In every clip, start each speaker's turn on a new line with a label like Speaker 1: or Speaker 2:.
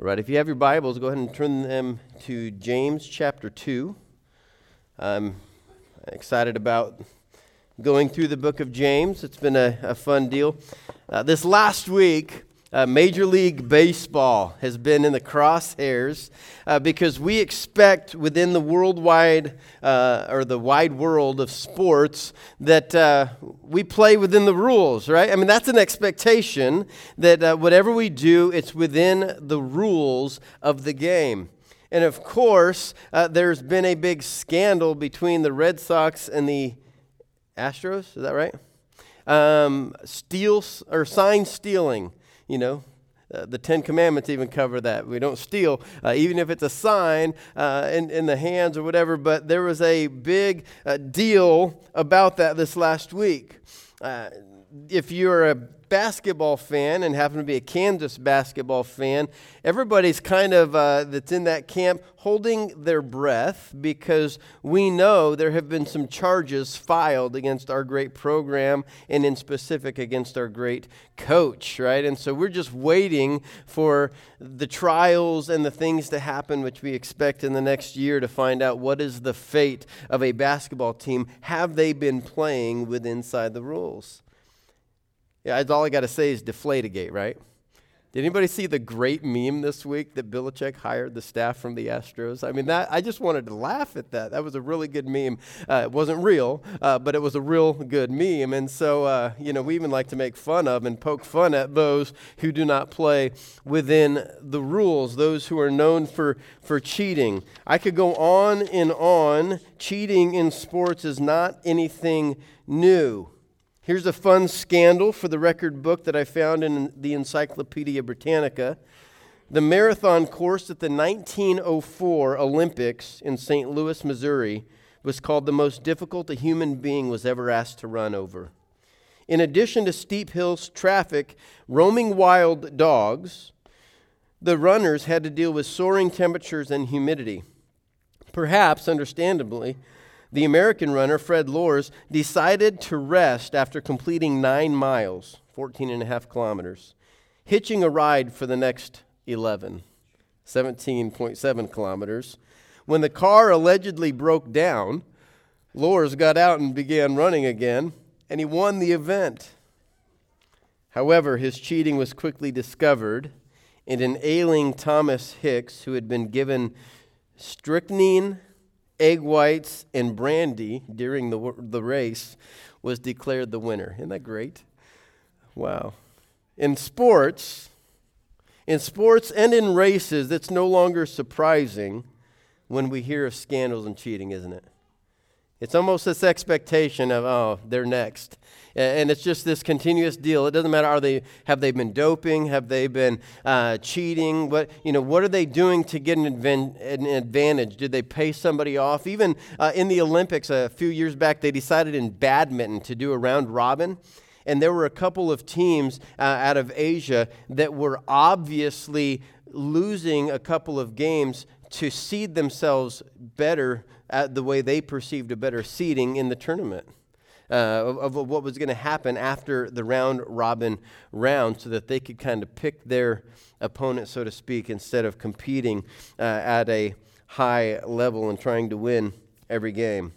Speaker 1: All right, if you have your Bibles, go ahead and turn them to James chapter 2. I'm excited about going through the book of James. It's been a, a fun deal. Uh, this last week, uh, Major League Baseball has been in the crosshairs uh, because we expect within the worldwide uh, or the wide world of sports that uh, we play within the rules, right? I mean, that's an expectation that uh, whatever we do, it's within the rules of the game. And of course, uh, there's been a big scandal between the Red Sox and the Astros. Is that right? Um, steal or sign stealing. You know, uh, the Ten Commandments even cover that. We don't steal, uh, even if it's a sign uh, in, in the hands or whatever. But there was a big uh, deal about that this last week. If you're a basketball fan and happen to be a Kansas basketball fan, everybody's kind of uh, that's in that camp holding their breath because we know there have been some charges filed against our great program and in specific against our great coach, right? And so we're just waiting for the trials and the things to happen which we expect in the next year to find out what is the fate of a basketball team. Have they been playing with inside the rules? Yeah, that's all I got to say is Deflategate, right? Did anybody see the great meme this week that Belichick hired the staff from the Astros? I mean, that I just wanted to laugh at that. That was a really good meme. Uh, it wasn't real, uh, but it was a real good meme. And so, uh, you know, we even like to make fun of and poke fun at those who do not play within the rules, those who are known for, for cheating. I could go on and on. Cheating in sports is not anything new. Here's a fun scandal for the record book that I found in the Encyclopedia Britannica. The marathon course at the 1904 Olympics in St. Louis, Missouri, was called the most difficult a human being was ever asked to run over. In addition to steep hills, traffic, roaming wild dogs, the runners had to deal with soaring temperatures and humidity. Perhaps, understandably, the American runner, Fred Lorz, decided to rest after completing nine miles, 14 and a half kilometers, hitching a ride for the next 11, 17.7 kilometers. When the car allegedly broke down, Lorz got out and began running again, and he won the event. However, his cheating was quickly discovered, and an ailing Thomas Hicks, who had been given strychnine egg whites, and brandy during the, the race was declared the winner. Isn't that great? Wow. In sports, in sports and in races, it's no longer surprising when we hear of scandals and cheating, isn't it? It's almost this expectation of, oh, they're next. And it's just this continuous deal. It doesn't matter, are they, have they been doping? Have they been uh, cheating? What, you know, what are they doing to get an, an advantage? Did they pay somebody off? Even uh, in the Olympics a few years back, they decided in badminton to do a round robin. And there were a couple of teams uh, out of Asia that were obviously losing a couple of games to seed themselves better at the way they perceived a better seeding in the tournament. Uh, of, of, what was going to happen after the round robin round so that they could kind of pick their opponent, so to speak, instead of competing uh, at a high level and trying to win every game.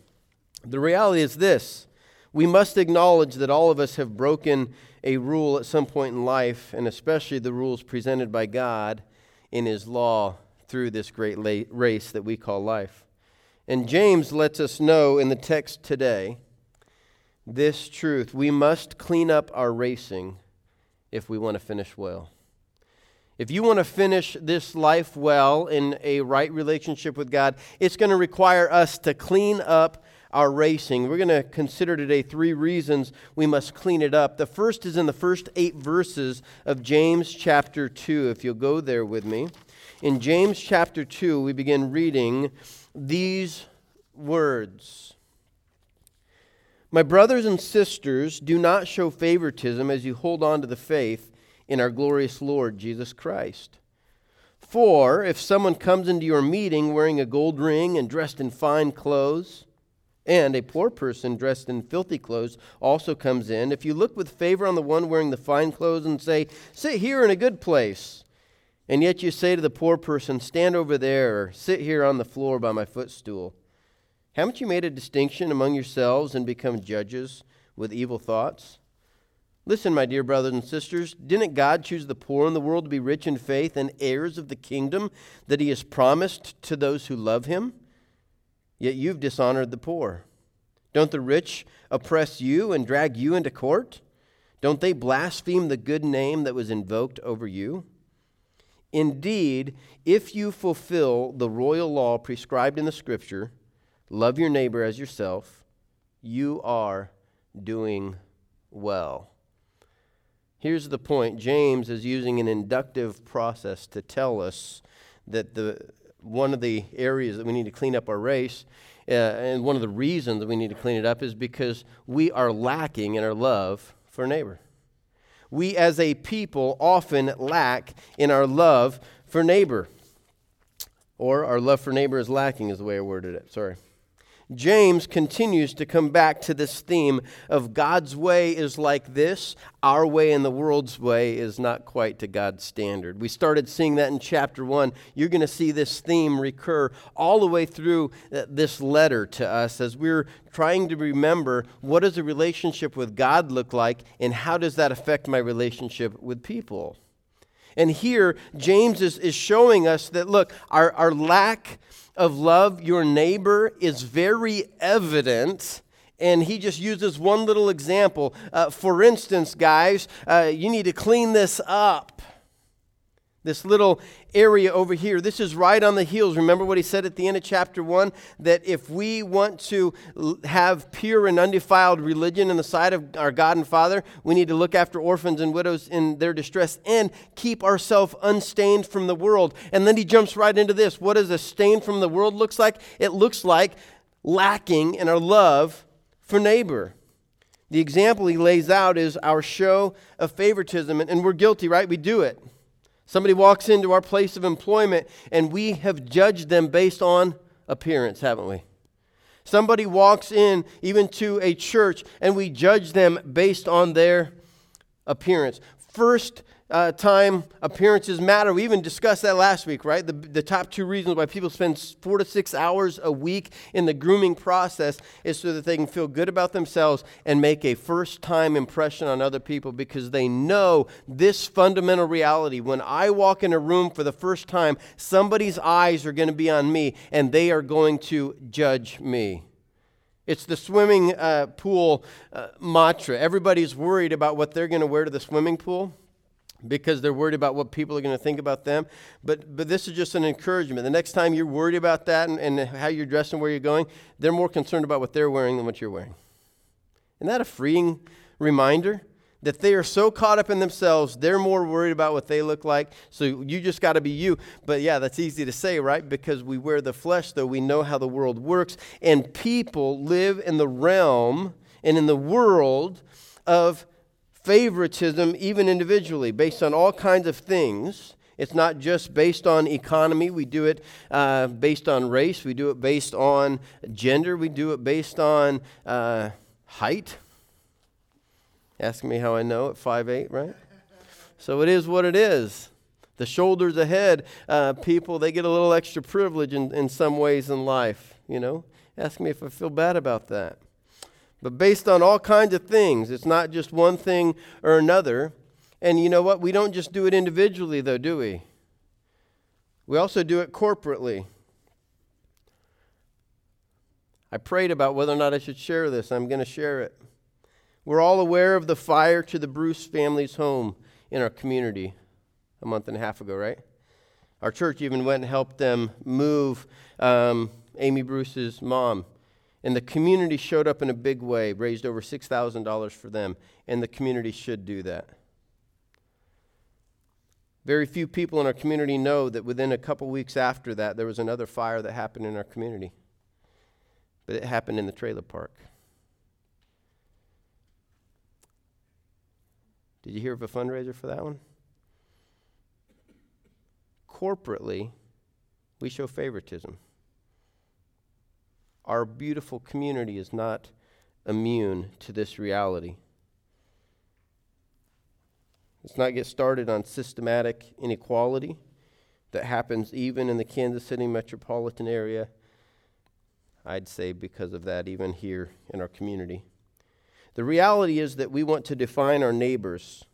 Speaker 1: The reality is this we must acknowledge that all of us have broken a rule at some point in life, and especially the rules presented by God in His law through this great la- race that we call life. And James lets us know in the text today this truth. We must clean up our racing if we want to finish well. If you want to finish this life well in a right relationship with God, it's going to require us to clean up our racing. We're going to consider today three reasons we must clean it up. The first is in the first eight verses of James chapter 2. If you'll go there with me. In James chapter 2, we begin reading these words My brothers and sisters, do not show favoritism as you hold on to the faith in our glorious Lord Jesus Christ. For if someone comes into your meeting wearing a gold ring and dressed in fine clothes, and a poor person dressed in filthy clothes also comes in, if you look with favor on the one wearing the fine clothes and say, Sit here in a good place, And yet you say to the poor person, Stand over there, or sit here on the floor by my footstool. Haven't you made a distinction among yourselves and become judges with evil thoughts? Listen, my dear brothers and sisters, didn't God choose the poor in the world to be rich in faith and heirs of the kingdom that he has promised to those who love him? Yet you've dishonored the poor. Don't the rich oppress you and drag you into court? Don't they blaspheme the good name that was invoked over you? Indeed, if you fulfill the royal law prescribed in the scripture, love your neighbor as yourself, you are doing well. Here's the point James is using an inductive process to tell us that the, one of the areas that we need to clean up our race, uh, and one of the reasons that we need to clean it up, is because we are lacking in our love for neighbor. We as a people often lack in our love for neighbor. Or our love for neighbor is lacking, is the way I worded it. Sorry. James continues to come back to this theme of God's way is like this, our way and the world's way is not quite to God's standard. We started seeing that in chapter 1. You're going to see this theme recur all the way through uh, this letter to us as we're trying to remember what does a relationship with God look like and how does that affect my relationship with people. And here, James is, is showing us that, look, our, our lack of love your neighbor is very evident. And he just uses one little example. Uh, for instance, guys, uh, you need to clean this up. This little area over here, this is right on the heels. Remember what he said at the end of chapter 1? That if we want to have pure and undefiled religion in the sight of our God and Father, we need to look after orphans and widows in their distress and keep ourselves unstained from the world. And then he jumps right into this. What does a stain from the world looks like? It looks like lacking in our love for neighbor. The example he lays out is our show of favoritism, and we're guilty, right? We do it. Somebody walks into our place of employment and we have judged them based on appearance, haven't we? Somebody walks in even to a church and we judge them based on their appearance. First uh, time appearances matter. We even discussed that last week, right? The, the top two reasons why people spend four to six hours a week in the grooming process is so that they can feel good about themselves and make a first time impression on other people because they know this fundamental reality. When I walk in a room for the first time, somebody's eyes are going to be on me and they are going to judge me. It's the swimming uh, pool uh, mantra. Everybody's worried about what they're going to wear to the swimming pool because they're worried about what people are going to think about them. But, but this is just an encouragement. The next time you're worried about that and, and how you're dressed and where you're going, they're more concerned about what they're wearing than what you're wearing. Isn't that a freeing reminder? That they are so caught up in themselves, they're more worried about what they look like. So you just got to be you. But yeah, that's easy to say, right? Because we wear the flesh, though we know how the world works. And people live in the realm and in the world of favoritism, even individually, based on all kinds of things. It's not just based on economy. We do it uh, based on race. We do it based on gender. We do it based on uh, height. Ask me how I know at 5'8, right? So it is what it is. The shoulders ahead, uh, people, they get a little extra privilege in, in some ways in life, you know? Ask me if I feel bad about that but based on all kinds of things. It's not just one thing or another. And you know what? We don't just do it individually, though, do we? We also do it corporately. I prayed about whether or not I should share this. I'm going to share it. We're all aware of the fire to the Bruce family's home in our community a month and a half ago, right? Our church even went and helped them move um, Amy Bruce's mom and the community showed up in a big way, raised over $6,000 for them, and the community should do that. Very few people in our community know that within a couple weeks after that, there was another fire that happened in our community. But it happened in the trailer park. Did you hear of a fundraiser for that one? Corporately, we show favoritism our beautiful community is not immune to this reality. Let's not get started on systematic inequality. that happens even in the Kansas City metropolitan area. I'd say because of that, even here in our community. The reality is that we want to define our neighbors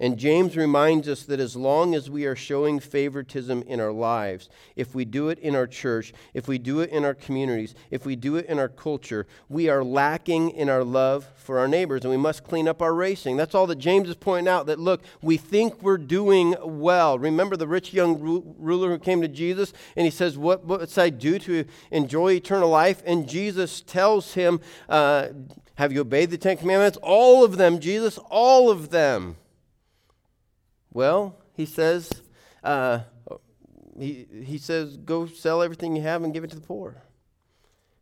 Speaker 1: and James reminds us that as long as we are showing favoritism in our lives, if we do it in our church, if we do it in our communities, if we do it in our culture, we are lacking in our love for our neighbors and we must clean up our racing. That's all that James is pointing out that look, we think we're doing well. Remember the rich young ru- ruler who came to Jesus and he says, What must I do to enjoy eternal life? And Jesus tells him, uh, Have you obeyed the Ten Commandments? All of them, Jesus, all of them. Well, he says, uh, he, he says, go sell everything you have and give it to the poor.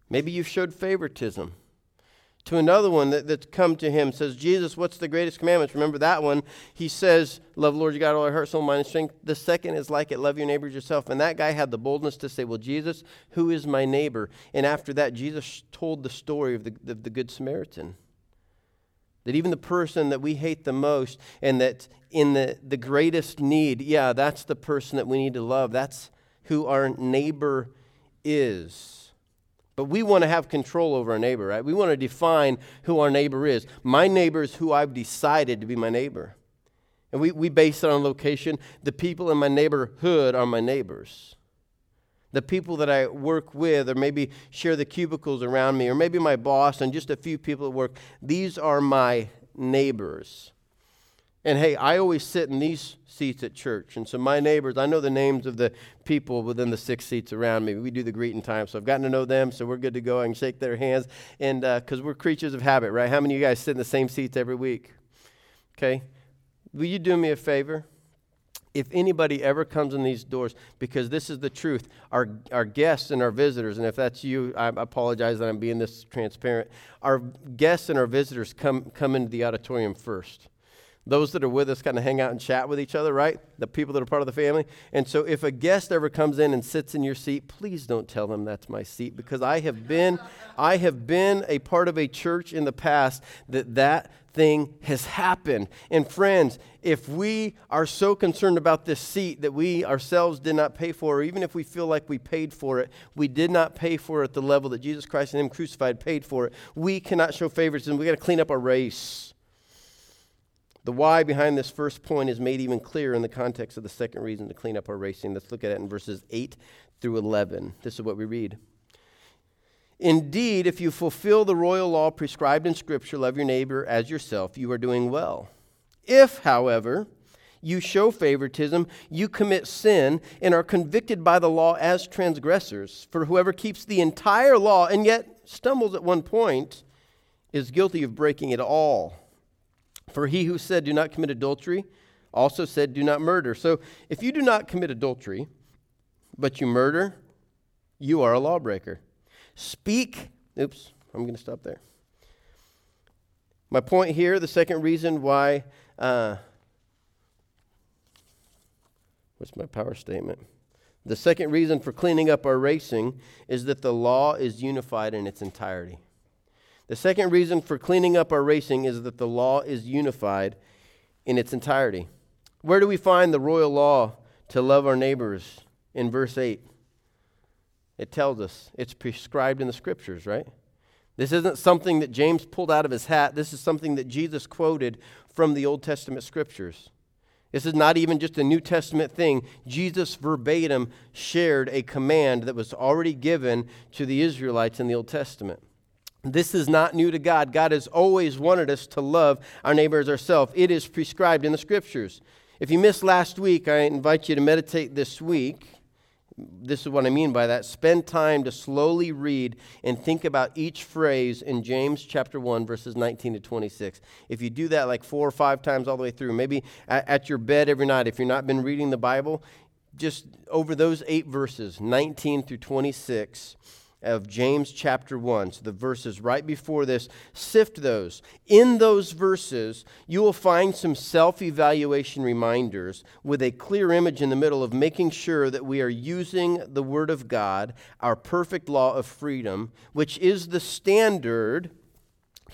Speaker 1: Maybe you've showed favoritism. To another one that, that's come to him says, Jesus, what's the greatest commandments? Remember that one. He says, Love Lord your God, all our heart, soul, mind, and strength. The second is like it, love your neighbors yourself. And that guy had the boldness to say, Well, Jesus, who is my neighbor? And after that, Jesus told the story of the, of the Good Samaritan. That even the person that we hate the most and that in the, the greatest need, yeah, that's the person that we need to love. That's who our neighbor is. But we want to have control over our neighbor, right? We want to define who our neighbor is. My neighbor is who I've decided to be my neighbor. And we, we base it on location. The people in my neighborhood are my neighbors the people that I work with, or maybe share the cubicles around me, or maybe my boss and just a few people at work, these are my neighbors. And hey, I always sit in these seats at church. And so my neighbors, I know the names of the people within the six seats around me. We do the greeting time. So I've gotten to know them, so we're good to go. I can shake their hands. And because uh, we're creatures of habit, right? How many of you guys sit in the same seats every week? Okay. Will you do me a favor? If anybody ever comes in these doors, because this is the truth, our, our guests and our visitors, and if that's you, I apologize that I'm being this transparent. Our guests and our visitors come, come into the auditorium first. Those that are with us kind of hang out and chat with each other, right? The people that are part of the family. And so if a guest ever comes in and sits in your seat, please don't tell them that's my seat because I have been I have been a part of a church in the past that that thing has happened. And friends, if we are so concerned about this seat that we ourselves did not pay for, or even if we feel like we paid for it, we did not pay for it at the level that Jesus Christ and Him crucified paid for it, we cannot show favoritism. We got to clean up our race. The why behind this first point is made even clearer in the context of the second reason to clean up our racing. Let's look at it in verses 8 through 11. This is what we read. Indeed, if you fulfill the royal law prescribed in Scripture, love your neighbor as yourself, you are doing well. If, however, you show favoritism, you commit sin, and are convicted by the law as transgressors. For whoever keeps the entire law and yet stumbles at one point is guilty of breaking it all. For he who said, Do not commit adultery, also said, Do not murder. So if you do not commit adultery, but you murder, you are a lawbreaker. Speak. Oops, I'm going to stop there. My point here, the second reason why. Uh, what's my power statement? The second reason for cleaning up our racing is that the law is unified in its entirety. The second reason for cleaning up our racing is that the law is unified in its entirety. Where do we find the royal law to love our neighbors in verse 8? It tells us it's prescribed in the scriptures, right? This isn't something that James pulled out of his hat. This is something that Jesus quoted from the Old Testament scriptures. This is not even just a New Testament thing. Jesus verbatim shared a command that was already given to the Israelites in the Old Testament. This is not new to God. God has always wanted us to love our neighbors as ourselves. It is prescribed in the scriptures. If you missed last week, I invite you to meditate this week this is what I mean by that. Spend time to slowly read and think about each phrase in James chapter 1, verses 19 to 26. If you do that like four or five times all the way through, maybe at your bed every night, if you've not been reading the Bible, just over those eight verses, 19 through 26, of James chapter 1, so the verses right before this, sift those. In those verses, you will find some self evaluation reminders with a clear image in the middle of making sure that we are using the Word of God, our perfect law of freedom, which is the standard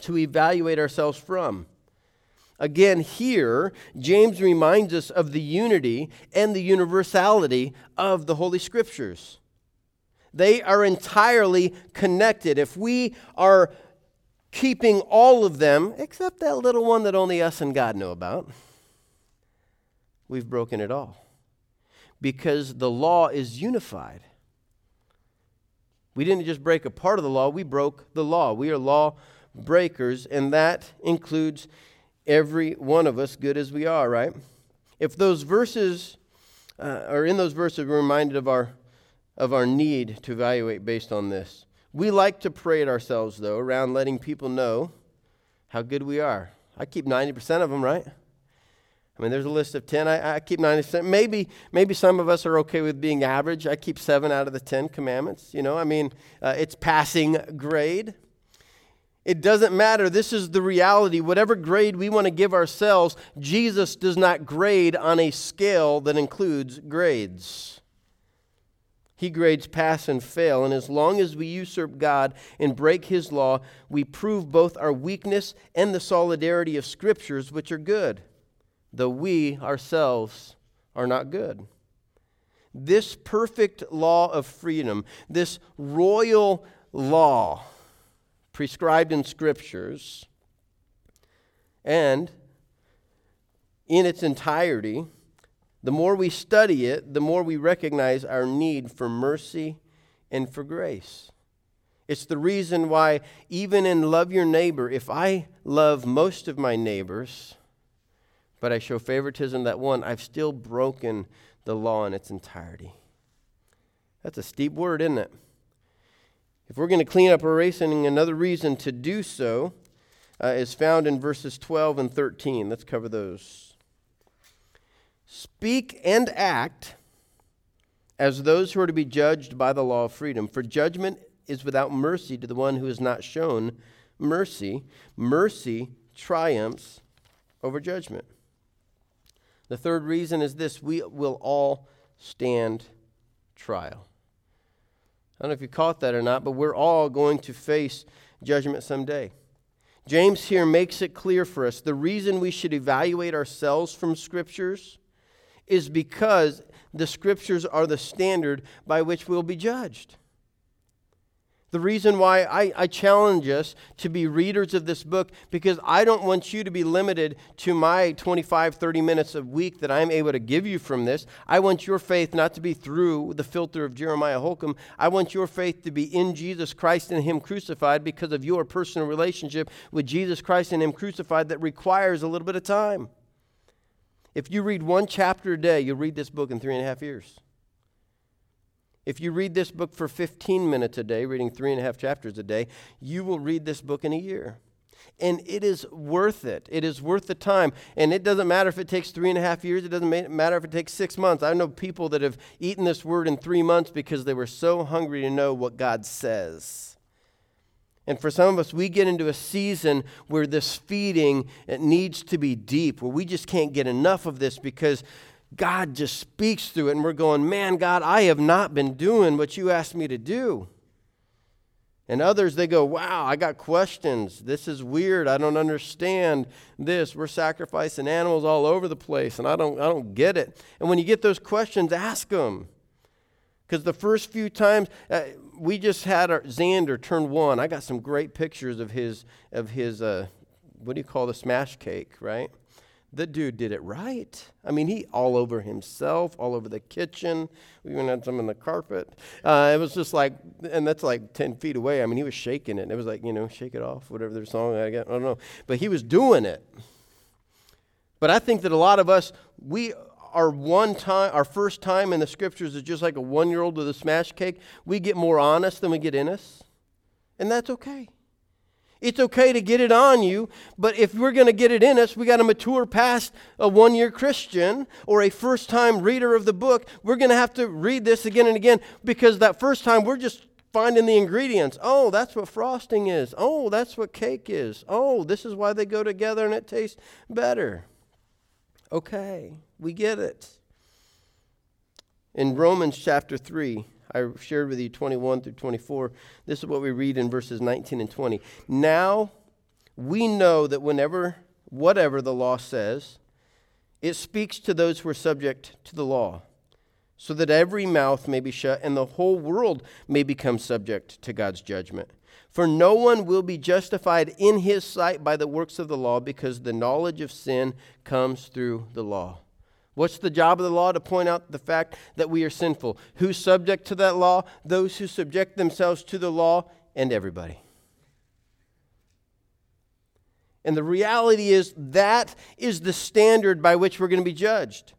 Speaker 1: to evaluate ourselves from. Again, here, James reminds us of the unity and the universality of the Holy Scriptures. They are entirely connected. If we are keeping all of them, except that little one that only us and God know about, we've broken it all. Because the law is unified. We didn't just break a part of the law, we broke the law. We are law breakers, and that includes every one of us, good as we are, right? If those verses, uh, or in those verses, we're reminded of our, of our need to evaluate based on this. We like to parade ourselves, though, around letting people know how good we are. I keep 90% of them, right? I mean, there's a list of 10. I, I keep 90%. Maybe, maybe some of us are okay with being average. I keep seven out of the 10 commandments. You know, I mean, uh, it's passing grade. It doesn't matter. This is the reality. Whatever grade we want to give ourselves, Jesus does not grade on a scale that includes grades. He grades pass and fail, and as long as we usurp God and break His law, we prove both our weakness and the solidarity of Scriptures, which are good, though we ourselves are not good. This perfect law of freedom, this royal law, prescribed in scriptures and in its entirety, the more we study it, the more we recognize our need for mercy and for grace. It's the reason why, even in love your neighbor, if I love most of my neighbors, but I show favoritism that one, I've still broken the law in its entirety. That's a steep word, isn't it? If we're going to clean up our racing, another reason to do so uh, is found in verses 12 and 13. Let's cover those. Speak and act as those who are to be judged by the law of freedom, for judgment is without mercy to the one who has not shown mercy. Mercy triumphs over judgment. The third reason is this we will all stand trial. I don't know if you caught that or not, but we're all going to face judgment someday. James here makes it clear for us the reason we should evaluate ourselves from scriptures is because the scriptures are the standard by which we'll be judged. The reason why I, I, challenge us to be readers of this book, because I don't want you to be limited to my 25, 30 minutes a week that I'm able to give you from this. I want your faith not to be through the filter of Jeremiah Holcomb. I want your faith to be in Jesus Christ and Him crucified because of your personal relationship with Jesus Christ and Him crucified that requires a little bit of time. If you read one chapter a day, you'll read this book in three and a half years. If you read this book for 15 minutes a day, reading three and a half chapters a day, you will read this book in a year. And it is worth it. It is worth the time. And it doesn't matter if it takes three and a half years. It doesn't matter if it takes six months. I know people that have eaten this word in three months because they were so hungry to know what God says. And for some of us, we get into a season where this feeding it needs to be deep, where we just can't get enough of this because God just speaks through it, and we're going, Man, God, I have not been doing what you asked me to do. And others, they go, Wow, I got questions. This is weird. I don't understand this. We're sacrificing animals all over the place, and I don't, I don't get it. And when you get those questions, ask them. Because the first few times, uh, we just had our Xander turn one. I got some great pictures of his, of his uh, what do you call the smash cake, right? the dude did it right. I mean, he all over himself, all over the kitchen. We even had some in the carpet. Uh, it was just like, and that's like 10 feet away. I mean, he was shaking it. It was like, you know, shake it off, whatever their song I get. I don't know. But he was doing it. But I think that a lot of us, we our one time, our first time in the scriptures is just like a one year old with a smash cake. We get more honest than we get in us. And that's okay. It's okay to get it on you, but if we're going to get it in us, we got to mature past a one year Christian or a first time reader of the book. We're going to have to read this again and again because that first time we're just finding the ingredients. Oh, that's what frosting is. Oh, that's what cake is. Oh, this is why they go together and it tastes better. Okay, we get it. In Romans chapter 3, I shared with you 21 through 24. This is what we read in verses 19 and 20. Now we know that whenever whatever the law says, it speaks to those who are subject to the law, so that every mouth may be shut and the whole world may become subject to God's judgment. For no one will be justified in his sight by the works of the law, because the knowledge of sin comes through the law. What's the job of the law? To point out the fact that we are sinful. Who's subject to that law? Those who subject themselves to the law and everybody. And the reality is that is the standard by which we're going to be judged.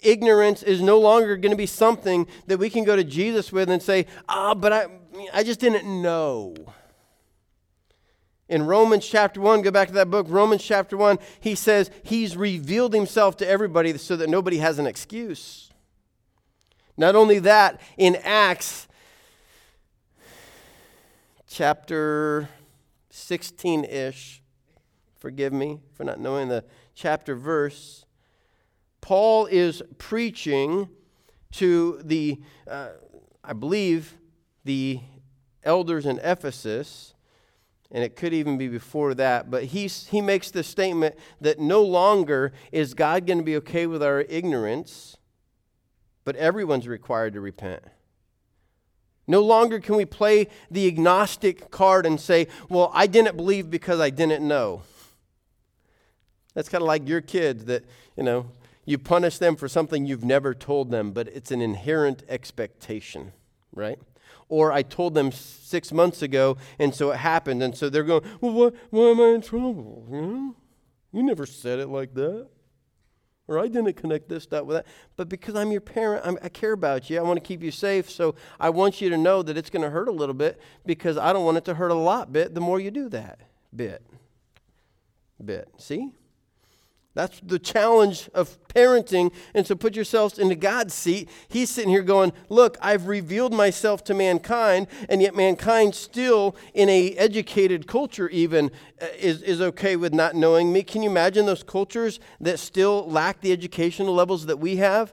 Speaker 1: Ignorance is no longer going to be something that we can go to Jesus with and say, ah, but I, I just didn't know. In Romans chapter 1, go back to that book, Romans chapter 1, he says he's revealed himself to everybody so that nobody has an excuse. Not only that, in Acts chapter 16 ish, forgive me for not knowing the chapter verse, Paul is preaching to the, uh, I believe, the elders in Ephesus, and it could even be before that, but he's, he makes the statement that no longer is God going to be okay with our ignorance, but everyone's required to repent. No longer can we play the agnostic card and say, well, I didn't believe because I didn't know. That's kind of like your kids that, you know, you punish them for something you've never told them, but it's an inherent expectation, right? Or I told them six months ago, and so it happened, and so they're going, well, why, why am I in trouble? You, know? you never said it like that. Or I didn't connect this, that, with that. But because I'm your parent, I'm, I care about you. I want to keep you safe. So I want you to know that it's going to hurt a little bit because I don't want it to hurt a lot bit the more you do that bit. Bit. See? That's the challenge of parenting. And so put yourselves into God's seat. He's sitting here going, Look, I've revealed myself to mankind, and yet mankind still, in a educated culture even, uh, is, is okay with not knowing me. Can you imagine those cultures that still lack the educational levels that we have?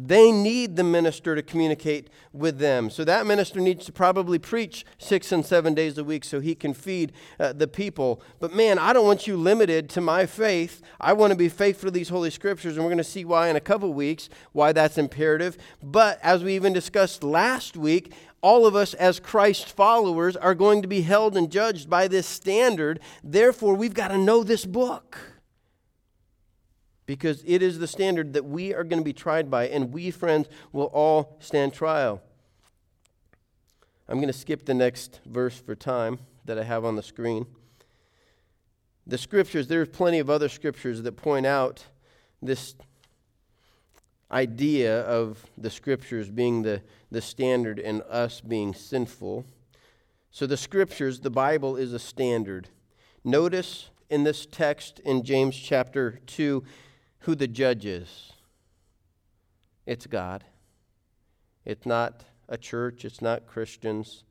Speaker 1: They need the minister to communicate with them. So that minister needs to probably preach six and seven days a week so he can feed uh, the people. But man, I don't want you limited to my faith. I want to be faithful to these Holy Scriptures, and we're going to see why in a couple weeks, why that's imperative. But as we even discussed last week, all of us as Christ followers are going to be held and judged by this standard. Therefore, we've got to know this book because it is the standard that we are going to be tried by, and we, friends, will all stand trial. I'm going to skip the next verse for time that I have on the screen. The scriptures, there's plenty of other scriptures that point out this idea of the scriptures being the, the standard and us being sinful. So, the scriptures, the Bible is a standard. Notice in this text in James chapter 2, who the judge is. It's God. It's not a church, it's not Christians.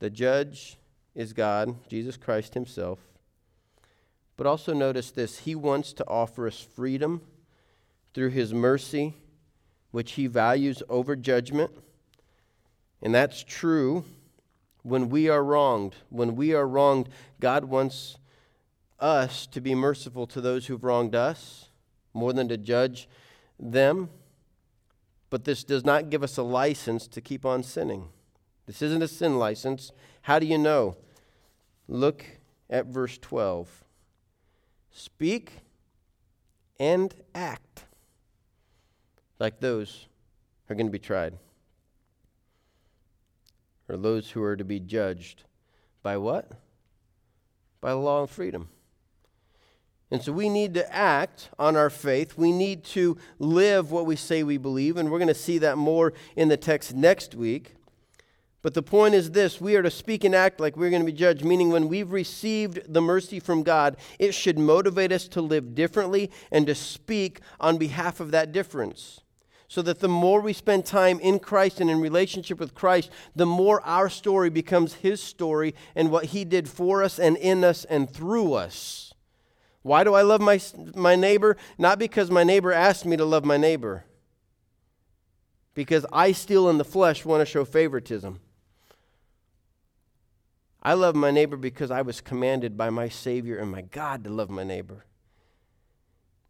Speaker 1: The judge is God, Jesus Christ Himself. But also notice this He wants to offer us freedom through His mercy, which He values over judgment. And that's true when we are wronged. When we are wronged, God wants us to be merciful to those who've wronged us more than to judge them. But this does not give us a license to keep on sinning. This isn't a sin license. How do you know? Look at verse 12. Speak and act like those who are going to be tried, or those who are to be judged by what? By the law of freedom. And so we need to act on our faith. We need to live what we say we believe. And we're going to see that more in the text next week. But the point is this we are to speak and act like we're going to be judged, meaning when we've received the mercy from God, it should motivate us to live differently and to speak on behalf of that difference. So that the more we spend time in Christ and in relationship with Christ, the more our story becomes His story and what He did for us and in us and through us. Why do I love my, my neighbor? Not because my neighbor asked me to love my neighbor, because I still in the flesh want to show favoritism. I love my neighbor because I was commanded by my Savior and my God to love my neighbor.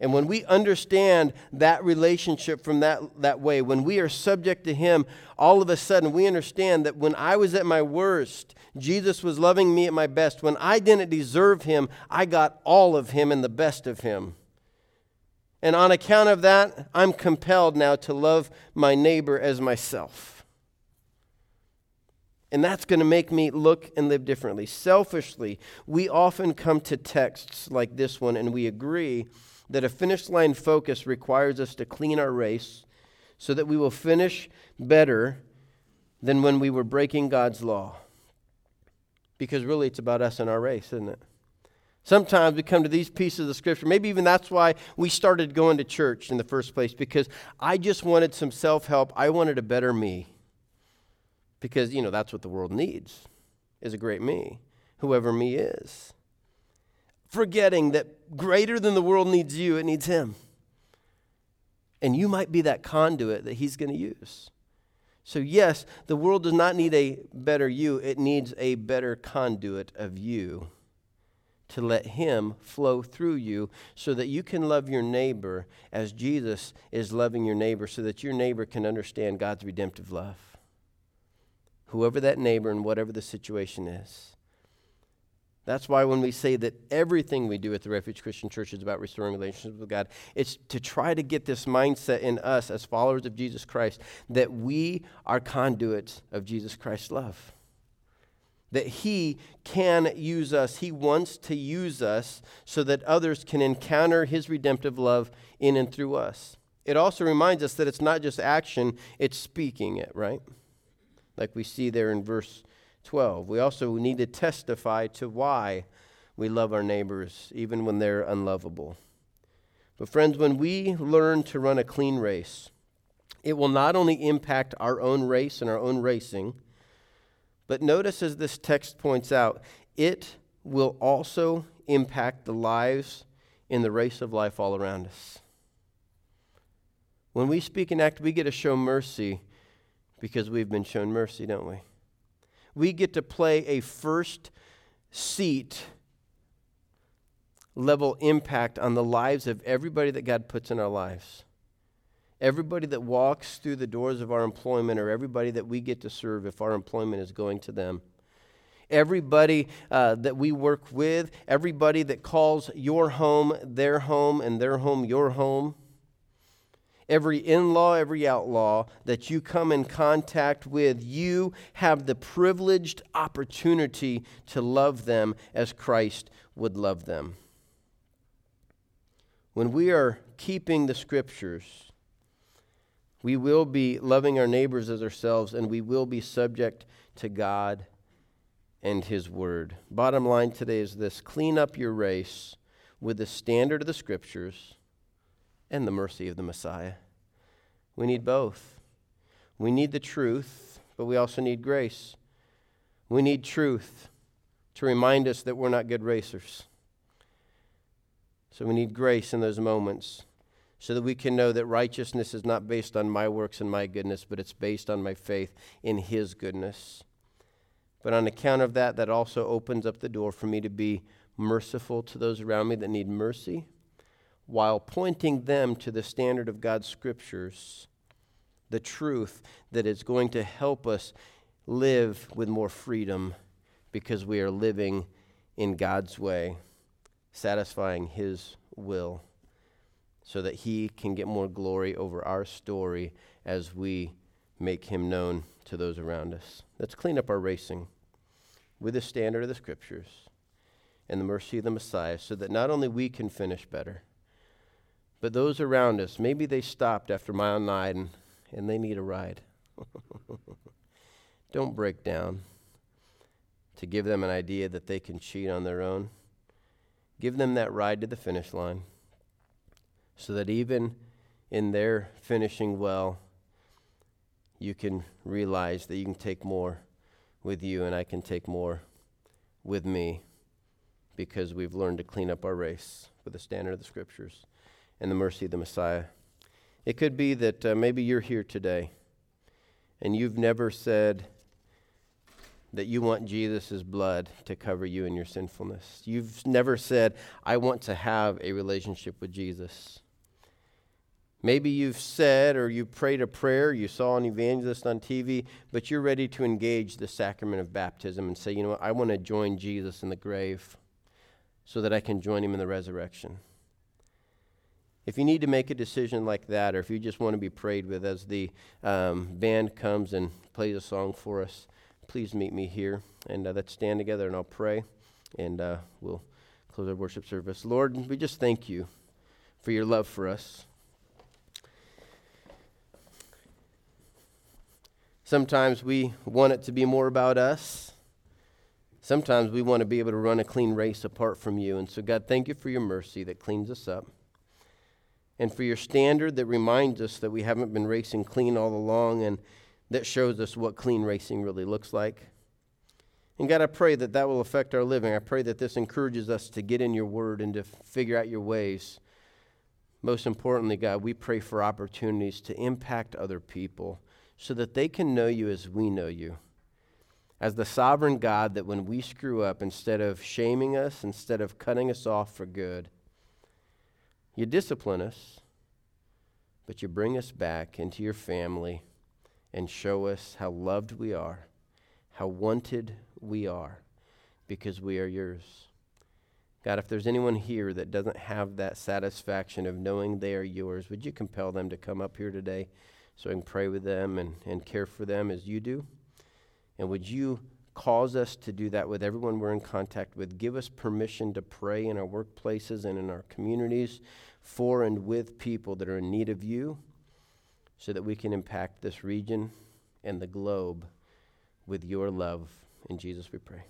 Speaker 1: And when we understand that relationship from that, that way, when we are subject to Him, all of a sudden we understand that when I was at my worst, Jesus was loving me at my best. When I didn't deserve Him, I got all of Him and the best of Him. And on account of that, I'm compelled now to love my neighbor as myself. And that's going to make me look and live differently. Selfishly, we often come to texts like this one and we agree that a finish line focus requires us to clean our race so that we will finish better than when we were breaking God's law. Because really, it's about us and our race, isn't it? Sometimes we come to these pieces of scripture. Maybe even that's why we started going to church in the first place, because I just wanted some self help. I wanted a better me. Because, you know, that's what the world needs, is a great me, whoever me is forgetting that greater than the world needs you, it needs Him. And you might be that conduit that He's going to use. So, yes, the world does not need a better you, it needs a better conduit of you to let Him flow through you so that you can love your neighbor as Jesus is loving your neighbor, so that your neighbor can understand God's redemptive love. Whoever that neighbor and whatever the situation is. That's why when we say that everything we do at the Refuge Christian Church is about restoring relationships with God, it's to try to get this mindset in us as followers of Jesus Christ that we are conduits of Jesus Christ's love. That He can use us. He wants to use us so that others can encounter His redemptive love in and through us. It also reminds us that it's not just action, it's speaking it, right? Like we see there in verse 12. We also need to testify to why we love our neighbors, even when they're unlovable. But, friends, when we learn to run a clean race, it will not only impact our own race and our own racing, but notice as this text points out, it will also impact the lives in the race of life all around us. When we speak and act, we get to show mercy because we've been shown mercy, don't we? We get to play a first seat level impact on the lives of everybody that God puts in our lives. Everybody that walks through the doors of our employment, or everybody that we get to serve if our employment is going to them. Everybody uh, that we work with, everybody that calls your home their home and their home your home every in law, every outlaw that you come in contact with, you have the privileged opportunity to love them as Christ would love them. When we are keeping the scriptures, we will be loving our neighbors as ourselves, and we will be subject to God and His Word. Bottom line today is this clean up your race with the standard of the scriptures and the mercy of the Messiah. We need both. We need the truth, but we also need grace. We need truth to remind us that we're not good racers. So we need grace in those moments so that we can know that righteousness is not based on my works and my goodness, but it's based on my faith in His goodness. But on account of that, that also opens up the door for me to be merciful to those around me that need mercy while pointing them to the standard of God's scriptures, the truth that is going to help us live with more freedom because we are living in God's way, satisfying His will, so that He can get more glory over our story as we make Him known to those around us. Let's clean up our racing with the standard of the Scriptures and the mercy of the Messiah so that not only we can finish better, but those around us, maybe they stopped after mile nine and, they need a ride. Don't break down to give them an idea that they can cheat on their own. Give them that ride to the finish line so that even in their finishing well, you can realize that you can take more with you and I can take more with me because we've learned to clean up our race with the standard of the scriptures and the mercy of the Messiah. It could be that uh, maybe you're here today and you've never said, that you want Jesus' blood to cover you in your sinfulness. You've never said, I want to have a relationship with Jesus. Maybe you've said or you prayed a prayer, you saw an evangelist on TV, but you're ready to engage the sacrament of baptism and say, you know what, I want to join Jesus in the grave so that I can join him in the resurrection. If you need to make a decision like that, or if you just want to be prayed with as the um, band comes and plays a song for us, please meet me here. And uh, let's stand together and I'll pray, and uh, we'll close our worship service. Lord, we just thank you for your love for us. Sometimes we want it to be more about us. Sometimes we want to be able to run a clean race apart from you. And so, God, thank you for your mercy that cleans us up and for your standard that reminds us that we haven't been racing clean all along and that shows us what clean racing really looks like. And God, I pray that that will affect our living. I pray that this encourages us to get in your word and to figure out your ways. Most importantly, God, we pray for opportunities to impact other people so that they can know you as we know you. As the sovereign God, that when we screw up, instead of shaming us, instead of cutting us off for good, you discipline us, but you bring us back into your family and show us how loved we are, how wanted we are, because we are yours. God, if there's anyone here that doesn't have that satisfaction of knowing they are yours, would you compel them to come up here today? so I can pray with them and, and care for them as you do. And would you cause us to do that with everyone we're in contact with? Give us permission to pray in our workplaces and in our communities for and with people that are in need of you so that we can impact this region and the globe with your love. In Jesus we pray.